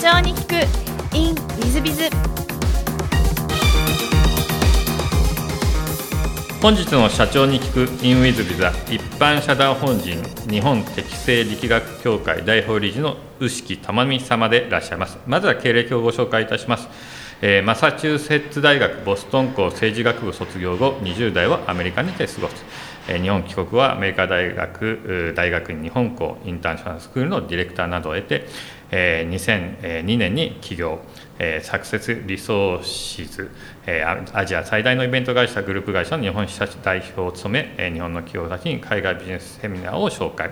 長に聞く in ウィズビズ本日の社長に聞く in ウィズビザ一般社団法人日本適正力学協会代表理事の牛木珠美様でいらっしゃいます。まずは経歴をご紹介いたします。えーマサチューセッツ大学ボストン校政治学部卒業後20代をアメリカにて過ごす、えー日本帰国はアメリカ大学大学院日本校インターナショナルスクールのディレクターなどを得て、えー2002年に起業、えーサクセスリソーシズ、えーアジア最大のイベント会社グループ会社の日本支社代表を務め、えー日本の企業たちに海外ビジネスセミナーを紹介。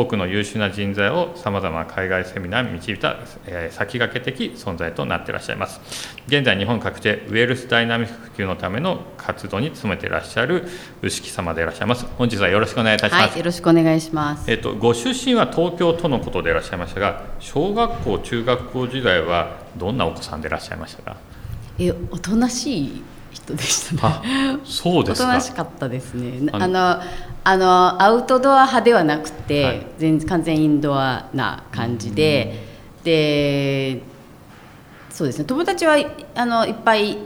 多くの優秀な人材をさまざまな海外セミナーに導いた、えー先駆け的存在となっていらっしゃいます。現在日本各地でウェールスダイナミック普及のための活動に努めていらっしゃる牛木様でいらっしゃいます。本日はよろしくお願いいたします、はい、よろしくお願いします。えっと、ご出身は東京とのことでいらっしゃいましたが小学校中学校時代はどんなお子さんでいらっしゃいましたか？え、おとなしい人でしたね。あそうおですかとなしかったですね。あのあの、アウトドア派ではなくて、はい全完全インドアな感じで、で、そうですね。友達はいあのいっぱい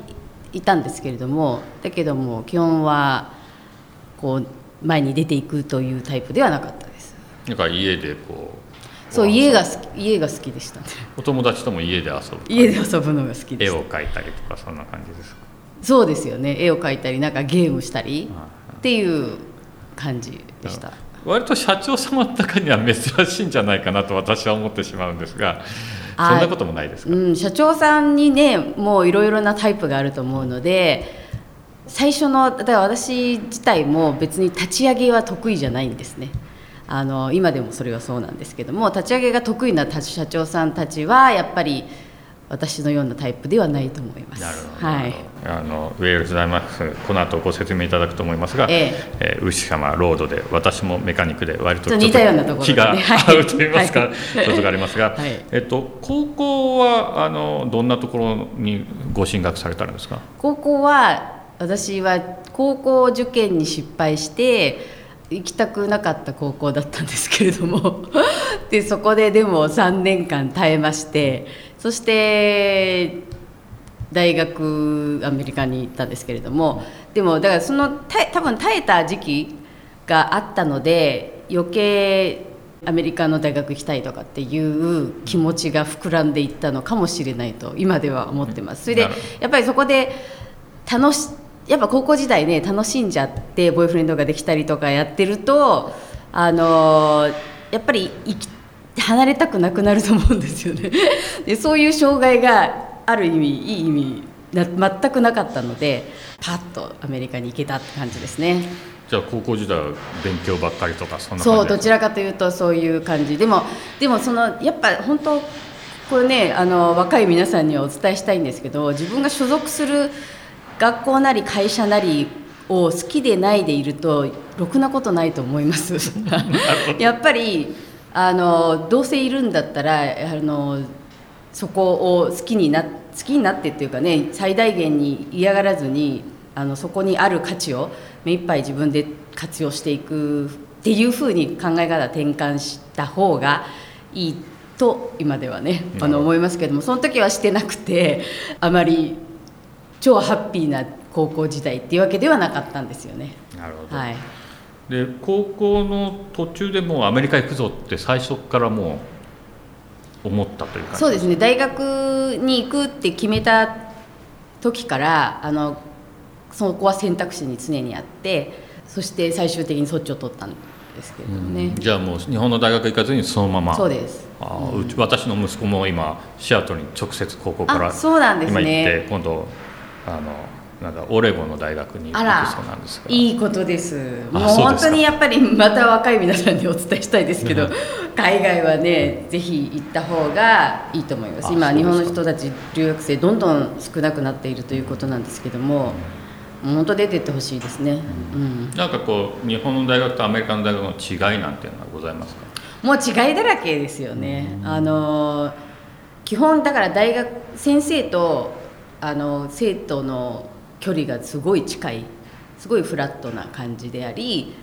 いたんですけれども、だけども基本はこう前に出ていくというタイプではなかったです。なんか家でこうそう家が好き家が好きでしたね。お友達とも家で遊ぶ家で遊ぶのが好きで。絵を描いたりとかそんな感じですか？そうですよね。絵を描いたりなんかゲームしたりはっていう感じでした。割と社長様の中には珍しいんじゃないかなと私は思ってしまうんですがあそんなこともないですか、うん、社長さんにねもういろいろなタイプがあると思うので最初のだから私自体も別に立ち上げは得意じゃないんですね。あの今でもそれはそうなんですけども立ち上げが得意な社長さんたちはやっぱり私のようなタイプではないと思います。なるほど、はい。あのウェールズダイマックスこの後ご説明いただくと思いますが、ええ。ー牛様ロードで私もメカニックで割とちょっと似たようなところ気が合うと言いますか、はい。ちょっとがありますが、はい。えっと、高校はあのどんなところにご進学されたんですか？高校は私は高校受験に失敗して行きたくなかった高校だったんですけれども。でそこででも3年間耐えましてそして大学アメリカに行ったんですけれどもでもだからそのた多分耐えた時期があったので余計アメリカの大学行きたいとかっていう気持ちが膨らんでいったのかもしれないと今では思ってます。それでやっぱりそこで楽しやっぱ高校時代ね楽しんじゃってボーイフレンドができたりとかやってるとあのやっぱり生き離れたくなくなると思うんですよね。でそういう障害がある意味いい意味な全くなかったのでパッとアメリカに行けたって感じですね。じゃあ高校時代は勉強ばっかりとかそんな感じそうどちらかというとそういう感じでもでもそのやっぱ本当これねあの若い皆さんにはお伝えしたいんですけど自分が所属する学校なり会社なりを好きでないでいるとろくなことないと思います。やっぱりあのどうせいるんだったらあのそこを好きにな好きになってっていうかね最大限に嫌がらずにあのそこにある価値を目いっぱい自分で活用していくっていうふうに考え方転換した方がいいと今ではねあの思いますけどもその時はしてなくてあまり超ハッピーな高校時代っていうわけではなかったんですよね。なるほど、はい、で高校の途中でもうアメリカ行くぞって最初からもう思ったというか？そうですね。大学に行くって決めた時からあのそこは選択肢に常にあってそして最終的にそっちを取ったんですけれどもね、じゃあもう日本の大学行かずにそのまま。そうです。あーうち私の息子も今シアトルに直接高校からあそうなんです今行っねて今度あのなんだオレゴンの大学に行くそうなんですが。いいことです。もう本当にやっぱりまた若い皆さんにお伝えしたいですけどね海外はねぜひ行った方がいいと思います。今日本の人たち留学生どんどん少なくなっているということなんですけども、もう本当出てってほしいですね、うん、なんかこう日本の大学とアメリカの大学の違いなんていうのはございますか？もう違いだらけですよね。あの基本だから大学先生とあの生徒の距離がすごい近いすごいフラットな感じであり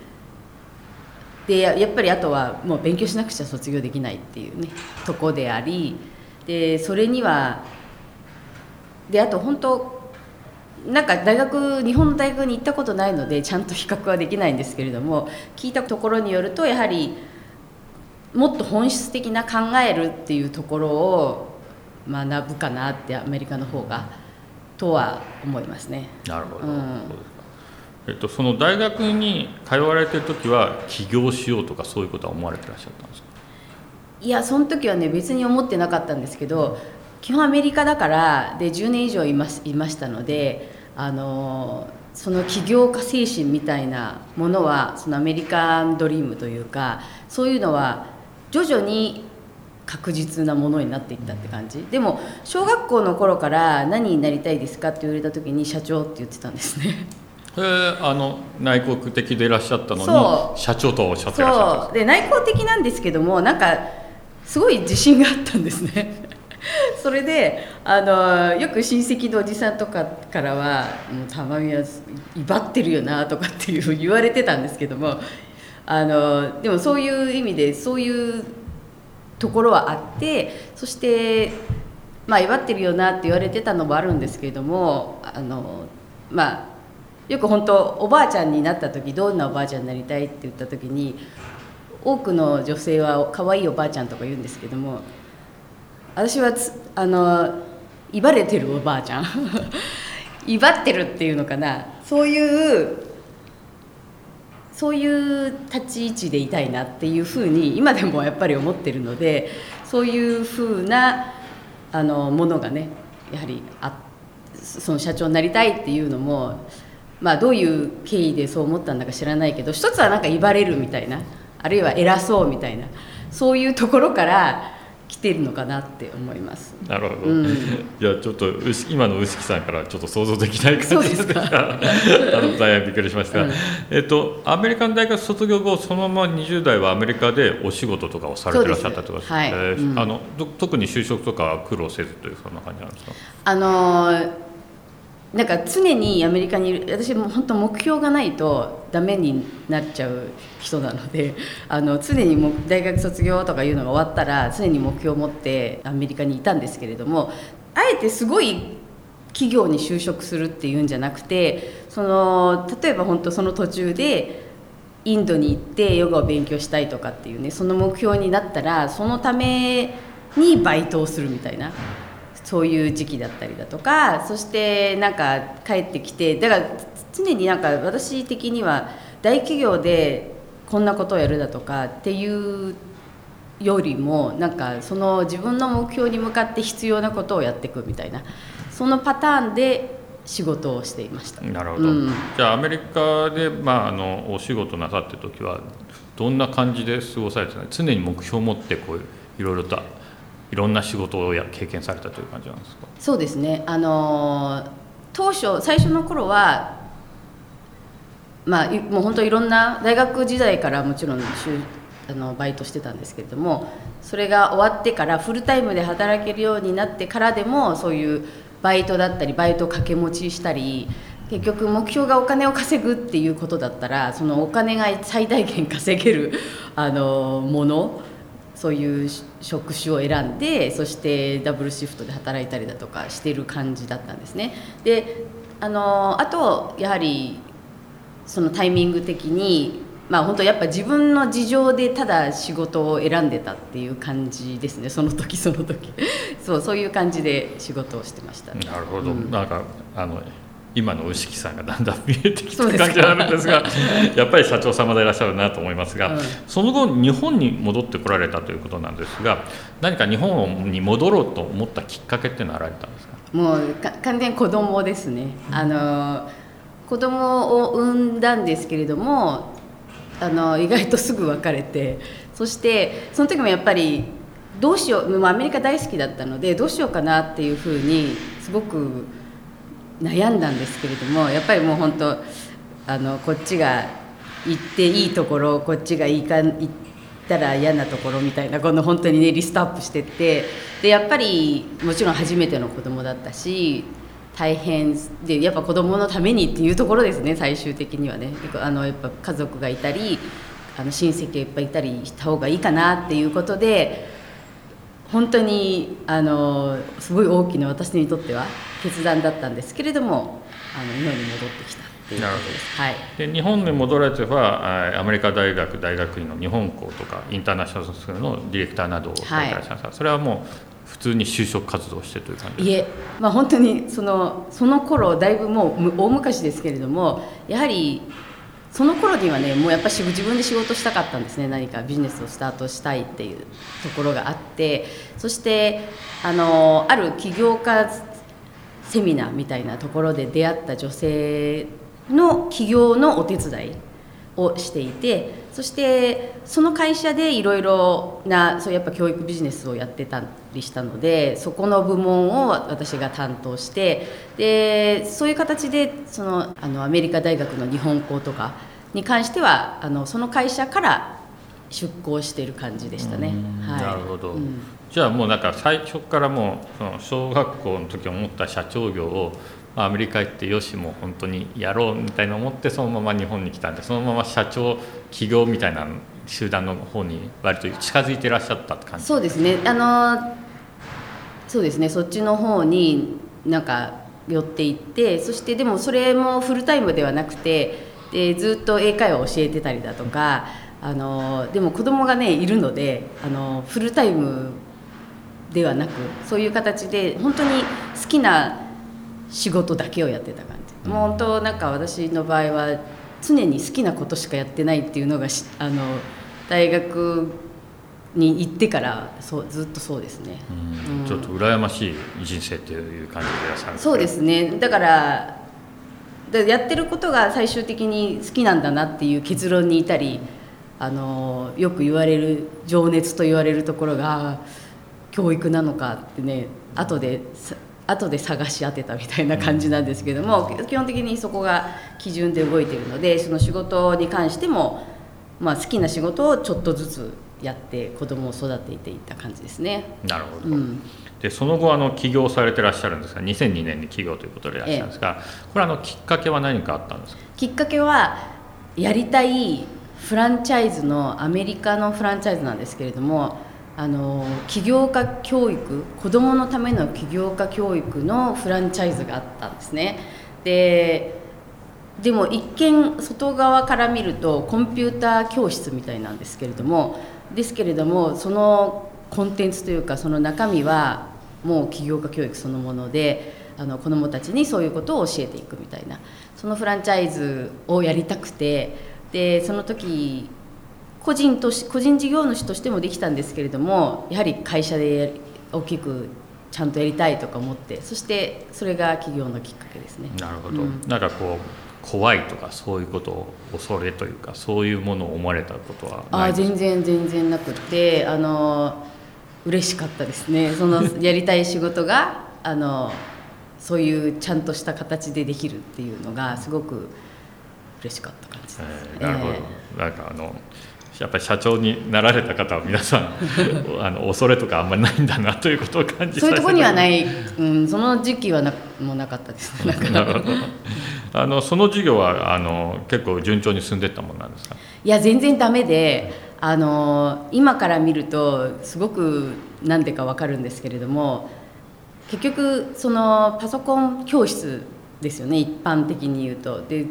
でやっぱりあとはもう勉強しなくちゃ卒業できないっていうねとこでありでそれにはであと本当なんか大学日本の大学に行ったことないのでちゃんと比較はできないんですけれども聞いたところによるとやはりもっと本質的な考えるっていうところを学ぶかなってアメリカの方がとは思いますね。なるほど、うん。えっと、その大学に通われてる時は起業しようとかそういうことは思われてらっしゃったんですか？いやその時はね別に思ってなかったんですけど基本アメリカだからで10年以上いますいましたのであのその起業家精神みたいなものはそのアメリカンドリームというかそういうのは徐々に確実なものになっていったって感じ？でも小学校の頃から何になりたいですかって言われた時に社長って言ってたんですね。へえあの内向的でいらっしゃったのそに社長とおっしゃってらっしゃったんそう。で内向的なんですけどもなんかすごい自信があったんですね。それであのよく親戚のおじさんとかからは「もうたまみは威張ってるよな」とかっていう言われてたんですけどもあのでもそういう意味でそういうところはあってそしてまあ威張ってるよなって言われてたのもあるんですけれどもあのまあよく本当おばあちゃんになった時どんなおばあちゃんになりたいって言った時に多くの女性は可愛いおばあちゃんとか言うんですけども私はあの威張れてるおばあちゃん。威張ってるっていうのかな。そういうそういう立ち位置でいたいなっていうふうに今でもやっぱり思ってるのでそういうふうなあのものがねやはりあその社長になりたいっていうのもまあどういう経緯でそう思ったんだか知らないけど一つはなんか威張れるみたいなあるいは偉そうみたいなそういうところから来てるのかなって思います。なるほど、うん。いやちょっと今の牛木さんからちょっと想像できない感じですすか。があの大変びっくりしました。が、うん。えっと、アメリカの大学卒業後そのまま20代はアメリカでお仕事とかをされてらっしゃったとです。そうです。はい。えーうん。あのど特に就職とかは苦労せずというそんな感じなんですか？あのーなんか常にアメリカにいる私も本当目標がないとダメになっちゃう人なので あの常にも大学卒業とかいうのが終わったら常に目標を持ってアメリカにいたんですけれどもあえてすごい企業に就職するっていうんじゃなくてその例えば本当その途中でインドに行ってヨガを勉強したいとかっていうねその目標になったらそのためにバイトをするみたいな。そういう時期だったりだとかそしてなんか帰ってきてだから常になんか私的には大企業でこんなことをやるだとかっていうよりもなんかその自分の目標に向かって必要なことをやっていくみたいなそのパターンで仕事をしていました。なるほど、うん。じゃあアメリカで、まあ、あのお仕事なさってる時はどんな感じで過ごされてたの？常に目標を持ってこういろいろといろんな仕事をや経験されたという感じなんですか？そうですね。あの当初最初の頃はまあもう本当いろんな大学時代からもちろん就あのバイトしてたんですけれどもそれが終わってからフルタイムで働けるようになってからでもそういうバイトだったりバイト掛け持ちしたり結局目標がお金を稼ぐっていうことだったらそのお金が最大限稼げるあのものそういう職種を選んでそしてダブルシフトで働いたりだとかしてる感じだったんですね。であのあとやはりそのタイミング的にまあ本当やっぱ自分の事情でただ仕事を選んでたっていう感じですね。その時その時。そうそういう感じで仕事をしてました、なるほど、うん。なんかあの今の牛木さんがだんだん見えてきた感じがあるんですがやっぱり社長様でいらっしゃるなと思いますが、うん。その後日本に戻ってこられたということなんですが何か日本に戻ろうと思ったきっかけっていうのはあられたんですか？もうか完全に子供ですね、あの子供を産んだんですけれどもあの意外とすぐ別れてそしてその時もやっぱりどうしようもうアメリカ大好きだったのでどうしようかなっていうふうにすごく悩んだんですけれどもやっぱりもう本当あのこっちが行っていいところこっちが行か行ったら嫌なところみたいなこの本当にねリストアップしてってでやっぱりもちろん初めての子供だったし大変でやっぱ子供のためにっていうところですね最終的にはね。あのやっぱ家族がいたりあの親戚がいっぱいいたりした方がいいかなっていうことで本当にあのすごい大きな私にとっては決断だったんですけれどもあの日本に戻ってきたっていうことです。はい、で日本に戻られてはアメリカ大学大学院の日本校とかインターナショナルスクールのディレクターなどをされてらっしゃるんですが、はい、それはもう普通に就職活動してという感じいえ、まあ、本当にそのその頃だいぶもう大昔ですけれどもやはりその頃にはねもうやっぱり自分で仕事したかったんですね。何かビジネスをスタートしたいっていうところがあってそしてあのある起業家セミナーみたいなところで出会った女性の起業のお手伝いをしていてそしてその会社でいろいろなそうやっぱ教育ビジネスをやってたりしたのでそこの部門を私が担当してでそういう形でそのあのアメリカ大学の日本校とかに関してはあのその会社から出向している感じでしたね。はい、なるほど、うん、じゃあもうなんか最初からもうその小学校の時思った社長業をアメリカ行ってよしもう本当にやろうみたいな思ってそのまま日本に来たんでそのまま社長起業みたいな集団の方に割と近づいていらっしゃったって感じそうですね。あのそうですね。そっちの方になんか寄っていってそしてでもそれもフルタイムではなくてでずっと英会話を教えてたりだとかあのでも子供がねいるのであのフルタイムではなくそういう形で本当に好きな仕事だけをやってた感じ、もう本当なんか私の場合は常に好きなことしかやってないっていうのがあの大学に行ってからそうずっとそうですね、うん、ちょっと羨ましい人生っていう感じでいらっしゃる。そうですね。だからやってることが最終的に好きなんだなっていう結論にいたりあのよく言われる情熱と言われるところが教育なのかってね後で後で探し当てたみたいな感じなんですけども基本的にそこが基準で動いているのでその仕事に関しても、まあ、好きな仕事をちょっとずつやって子供を育てていった感じですね。なるほど、うん、でその後あの起業されてらっしゃるんですが2002年に起業ということでいらっしゃるんですが、ええ、これあのきっかけは何かあったんですか？きっかけはやりたいフランチャイズのアメリカのフランチャイズなんですけれどもあの起業家教育子どものための起業家教育のフランチャイズがあったんですね。ででも一見外側から見るとコンピューター教室みたいなんですけれどもですけれどもそのコンテンツというかその中身はもう起業家教育そのものであの子どもたちにそういうことを教えていくみたいなそのフランチャイズをやりたくてでその時個人とし個人事業主としてもできたんですけれどもやはり会社で大きくちゃんとやりたいとか思ってそしてそれが起業のきっかけですね。なるほど、うん、なんかこう怖いとかそういうことを恐れというかそういうものを思われたことはあ全然全然なくてあの嬉しかったですね。その やりたい仕事があのそういうちゃんとした形でできるっていうのがすごく嬉しかった感じです、えー、なるほど、えー、なんかあのやっぱり社長になられた方は皆さん あの恐れとかあんまりないんだなということを感じそういうところにはない、うん、その時期はなもうなかったですね。なるほど。あのその授業はあの結構順調に進んでいったものなんですか？いや全然ダメであの今から見るとすごく何でか分かるんですけれども結局そのパソコン教室ですよね一般的に言うと。で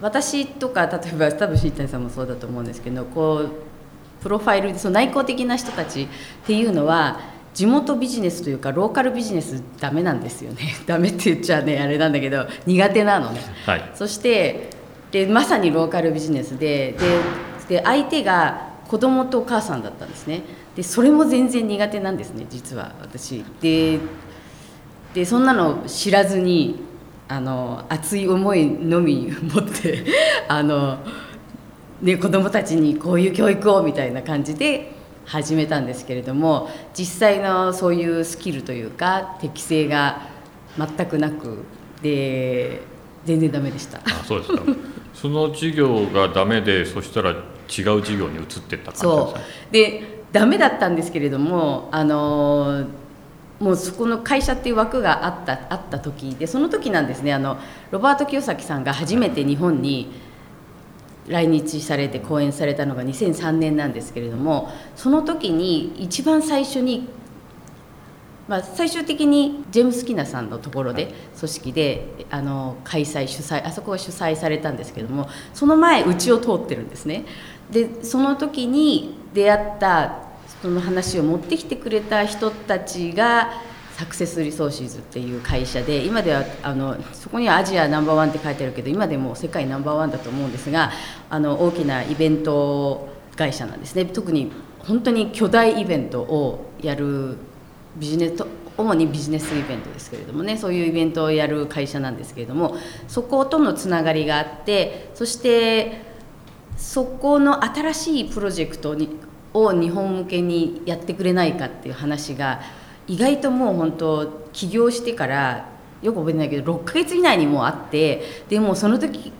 私とか例えば多分新谷さんもそうだと思うんですけどこうプロファイルでその内向的な人たちっていうのは地元ビジネスというかローカルビジネスダメなんですよね。ダメって言っちゃねあれなんだけど苦手なのね、はい、そしてでまさにローカルビジネスででで相手が子供とお母さんだったんですね。でそれも全然苦手なんですね実は私。ででそんなの知らずにあの熱い思いのみ持って あの、ね、子どもたちにこういう教育をみたいな感じで始めたんですけれども実際のそういうスキルというか適性が全くなくで全然ダメでした。あそうですか。その授業がダメでそしたら違う授業に移ってった感じですか？そう。でダメだったんですけれどもあのもうそこの会社っていう枠があったあった時でその時なんですねあのロバート清崎さんが初めて日本に来日されて講演されたのが2003年なんですけれどもその時に一番最初にまあ、最終的にジェームス・キナさんのところで組織であの開催主催あそこが主催されたんですけどもその前うちを通ってるんですね。でその時に出会ったその話を持ってきてくれた人たちがサクセスリソーシーズっていう会社で今ではあのそこにはアジアナンバーワンって書いてあるけど今でも世界ナンバーワンだと思うんですがあの大きなイベント会社なんですね。特に本当に巨大イベントをやるビジネス主にビジネスイベントですけれどもね。そういうイベントをやる会社なんですけれどもそことのつながりがあってそしてそこの新しいプロジェクトにを日本向けにやってくれないかっていう話が意外ともう本当起業してからよく覚えてないけど6ヶ月以内にもうあってでもその時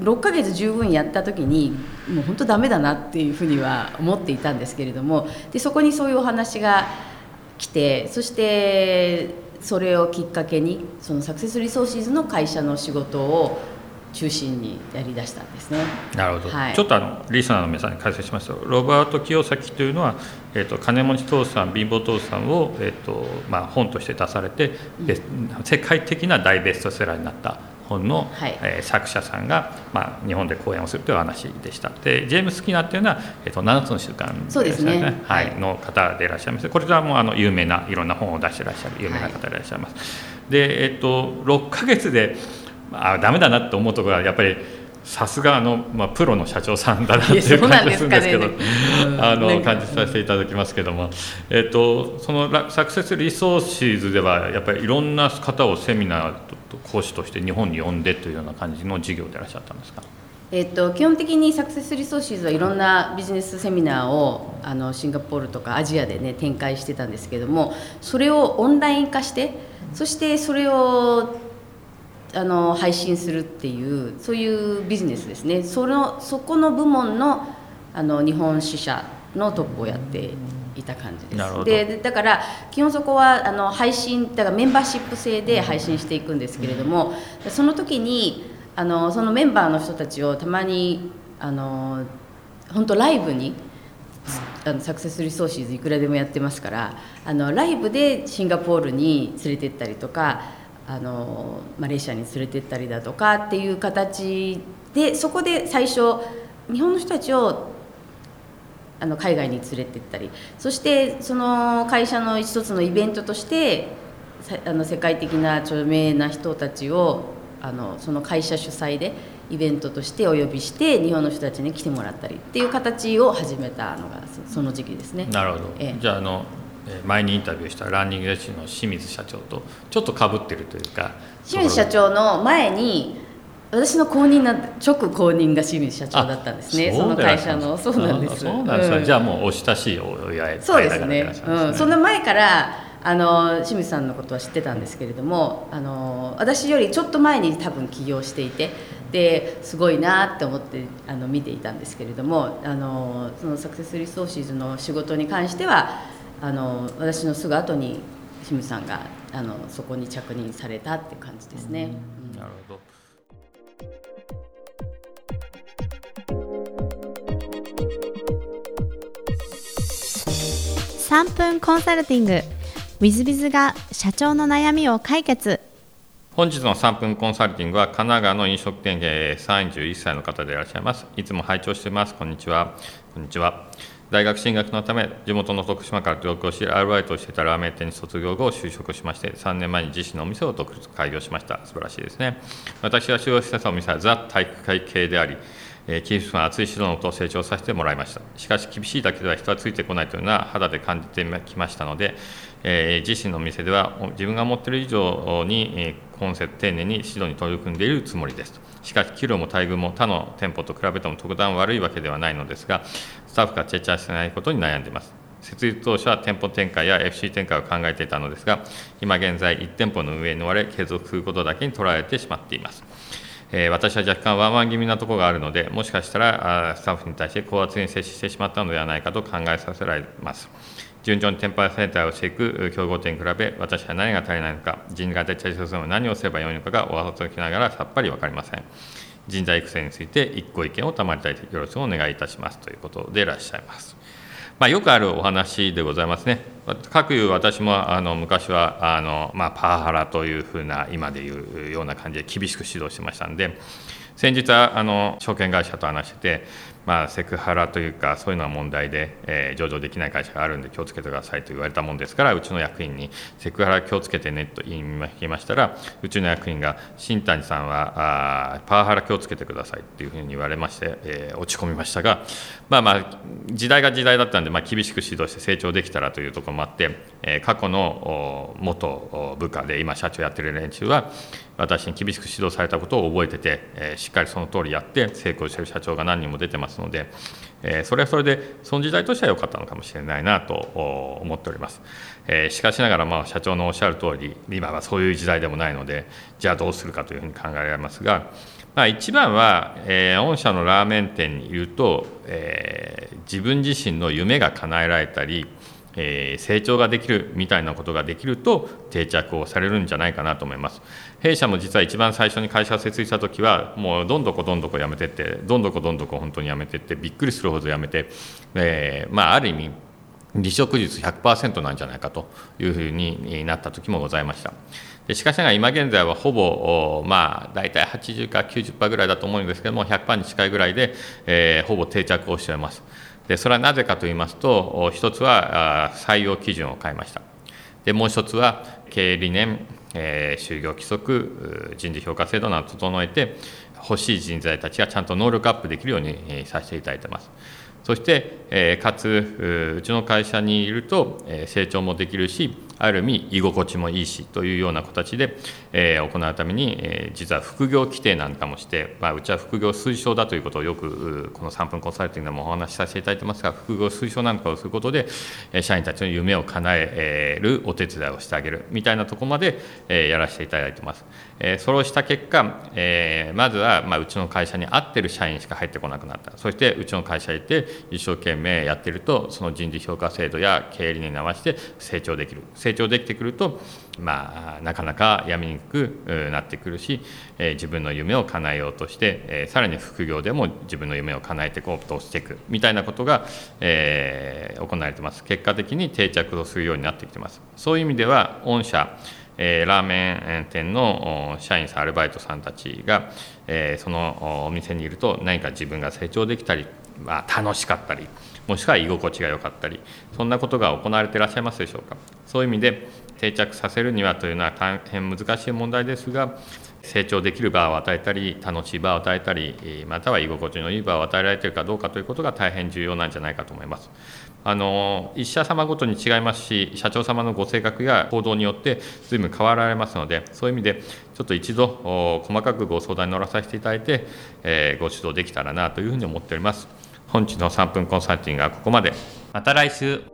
6ヶ月十分やった時にもう本当ダメだなっていうふうには思っていたんですけれどもでそこにそういうお話が来てそしてそれをきっかけにそのサクセスリソーシーズの会社の仕事を中心にやりだしたんですね。なるほど。はい、ちょっとあのリスナーの皆さんに解説しますと、ロバート清崎というのは、えっ、ー、と金持ち父さん、貧乏父さんをえっ、ー、とまあ本として出されて、うん、世界的な大ベストセラーになった本の、はい、えー、作者さんが、まあ、日本で講演をするという話でした。でジェームス・キナっていうのは、えーと、7つの習慣そうですね、ね、はい、の方でいらっしゃいます。これはもうあの有名ないろんな本を出していらっしゃる有名な方でいらっしゃいます、はい、で、えっ、ー、と、6か月であダメだなと思うところはやっぱりさすがの、まあ、プロの社長さんだなっていう感じがするんですけど、ね、あの感じさせていただきますけども、えーと、そのサクセスリソーシーズではやっぱりいろんな方をセミナーと講師として日本に呼んでというような感じの授業でいらっしゃったんですか？えーと、基本的にサクセスリソーシーズはいろんなビジネスセミナーをあのシンガポールとかアジアでね展開してたんですけどもそれをオンライン化してそしてそれをあの配信するっていうそういうビジネスですね。そのそこの部門のあの日本支社のトップをやっていた感じです。でだから基本そこはあの配信だからメンバーシップ制で配信していくんですけれどもその時にあのそのメンバーの人たちをたまにあの本当ライブにあのサクセスリソーシーズいくらでもやってますからあのライブでシンガポールに連れてったりとかあのマレーシアに連れてったりだとかっていう形でそこで最初日本の人たちをあの海外に連れてったり。そしてその会社の一つのイベントとしてあの世界的な著名な人たちをあのその会社主催でイベントとしてお呼びして日本の人たちに来てもらったりっていう形を始めたのがその時期ですね。なるほど、ええ、じゃああの前にインタビューしたランニングレッシュの清水社長とちょっとかぶってるというか清水社長の前に私の公認な直公認が清水社長だったんですね。その会社の。そうなんです。そうなんですか、うん、じゃあもうお親しいお祝いそうですね、うん、その前からあの清水さんのことは知ってたんですけれどもあの私よりちょっと前に多分起業していてですごいなって思ってあの見ていたんですけれどもあのそのサクセスリソーシーズの仕事に関してはあの私のすぐ後に清水さんがあのそこに着任されたって感じですね。うん、なるほど。3分コンサルティング。w i z b i が社長の悩みを解決。本日の3分コンサルティングは神奈川の飲食店経営31歳の方でいらっしゃいます。いつも拝聴しています。こんにちは。こんにちは大学進学のため地元の徳島から上京しアルバイトをしていたラーメン店に卒業後就職しまして3年前に自身のお店を独立開業しました。素晴らしいですね。私は使用してたお店はザ体育会系でありえー、キー熱い指導のと成長させてもらいました。しかし厳しいだけでは人はついてこないというのは肌で感じてきましたので、えー、自身のお店では自分が持っている以上に、えー、コンセプト丁寧に指導に取り組んでいるつもりです。としかし給料も待遇も他の店舗と比べても特段悪いわけではないのですがスタッフがチェチャしてないことに悩んでいます。設立当初は店舗展開や FC 展開を考えていたのですが今現在1店舗の運営に追われ継続することだけに取られてしまっています。えー、私は若干ワンワン気味なところがあるので、もしかしたらスタッフに対して高圧に接してしまったのではないかと考えさせられます。順調にテンパーセンターをしていく競合店に比べ、私は何が足りないのか、人が出ちゃいそうな何をすればよいのかがおわざときながらさっぱり分かりません。人材育成について一個意見を賜りたいとよろしくお願いいたしますということでいらっしゃいます。まあ、よくあるお話でございますね。各いう私もあの昔はあの、まあ、パワハラというふうな今でいうような感じで厳しく指導してましたんで先日はあの証券会社と話しててまあ、セクハラというかそういうのは問題で、えー、上場できない会社があるんで気をつけてくださいと言われたもんですからうちの役員にセクハラ気をつけてねと言いましたらうちの役員が新谷さんはあパワハラ気をつけてくださいっていうふうに言われまして、えー、落ち込みましたがまあまあ時代が時代だったんで、まあ、厳しく指導して成長できたらというところもあって、えー、過去の元部下で今社長やってる連中は私に厳しく指導されたことを覚えてて、え、しっかりその通りやって成功している社長が何人も出てますので、え、それはそれでその時代としては良かったのかもしれないなと思っております、え、しかしながらまあ社長のおっしゃる通り今はそういう時代でもないのでじゃあどうするかというふうに考えられますが、まあ、一番は、え、御社のラーメン店にいると、え、自分自身の夢が叶えられたりえー、成長ができるみたいなことができると定着をされるんじゃないかなと思います。弊社も実は一番最初に会社を設立した時はもうどんどこどんどこ辞めてってどんどこどんどこ本当に辞めてってびっくりするほど辞めて、えー、まあある意味離職率100%なんじゃないかというふうになった時もございました。でしかしながら今現在はほぼまあ大体80か90%ぐらいだと思うんですけども100%に近いぐらいで、えー、ほぼ定着をしております。でそれはなぜかと言いますと一つは採用基準を変えました。でもう一つは経営理念、えー、就業規則人事評価制度などを整えて欲しい人材たちがちゃんと能力アップできるようにさせていただいてます。そして、えー、かつうちの会社にいると、え、成長もできるしある意味居心地もいいしというような形で、えー、行うために、えー、実は副業規定なんかもして、まあ、うちは副業推奨だということをよくこの3分コンサルティングでもお話しさせていただいてますが副業推奨なんかをすることで、社員たちの夢を叶えるお手伝いをしてあげるみたいなとこまで、えー、やらせていただいてます。えー、それをした結果、えー、まずは、まあ、うちの会社に合ってる社員しか入ってこなくなった。そしてうちの会社にいて一生懸命やってるとその人事評価制度や経営理念に合わせて成長できる。成長できてくると、まあ、なかなかやみにくくなってくるし、えー、自分の夢を叶えようとして、えー、さらに副業でも自分の夢を叶えていこうとしていくみたいなことが、えー、行われてます。結果的に定着をするようになってきてます。そういう意味では御社えー、ラーメン店の社員さんアルバイトさんたちが、えー、そのお店にいると何か自分が成長できたり、まあ、楽しかったりもしくは居心地が良かったりそんなことが行われていらっしゃいますでしょうかそういう意味で定着させるにはというのは大変難しい問題ですが成長できる場を与えたり楽しい場を与えたりまたは居心地のいい場を与えられているかどうかということが大変重要なんじゃないかと思います。あの一社様ごとに違いますし社長様のご性格や行動によって随分変わられますのでそういう意味でちょっと一度細かくご相談に乗らさせていただいて、えー、ご指導できたらなというふうに思っております。本日の3分コンサルティングはここまで。また来週。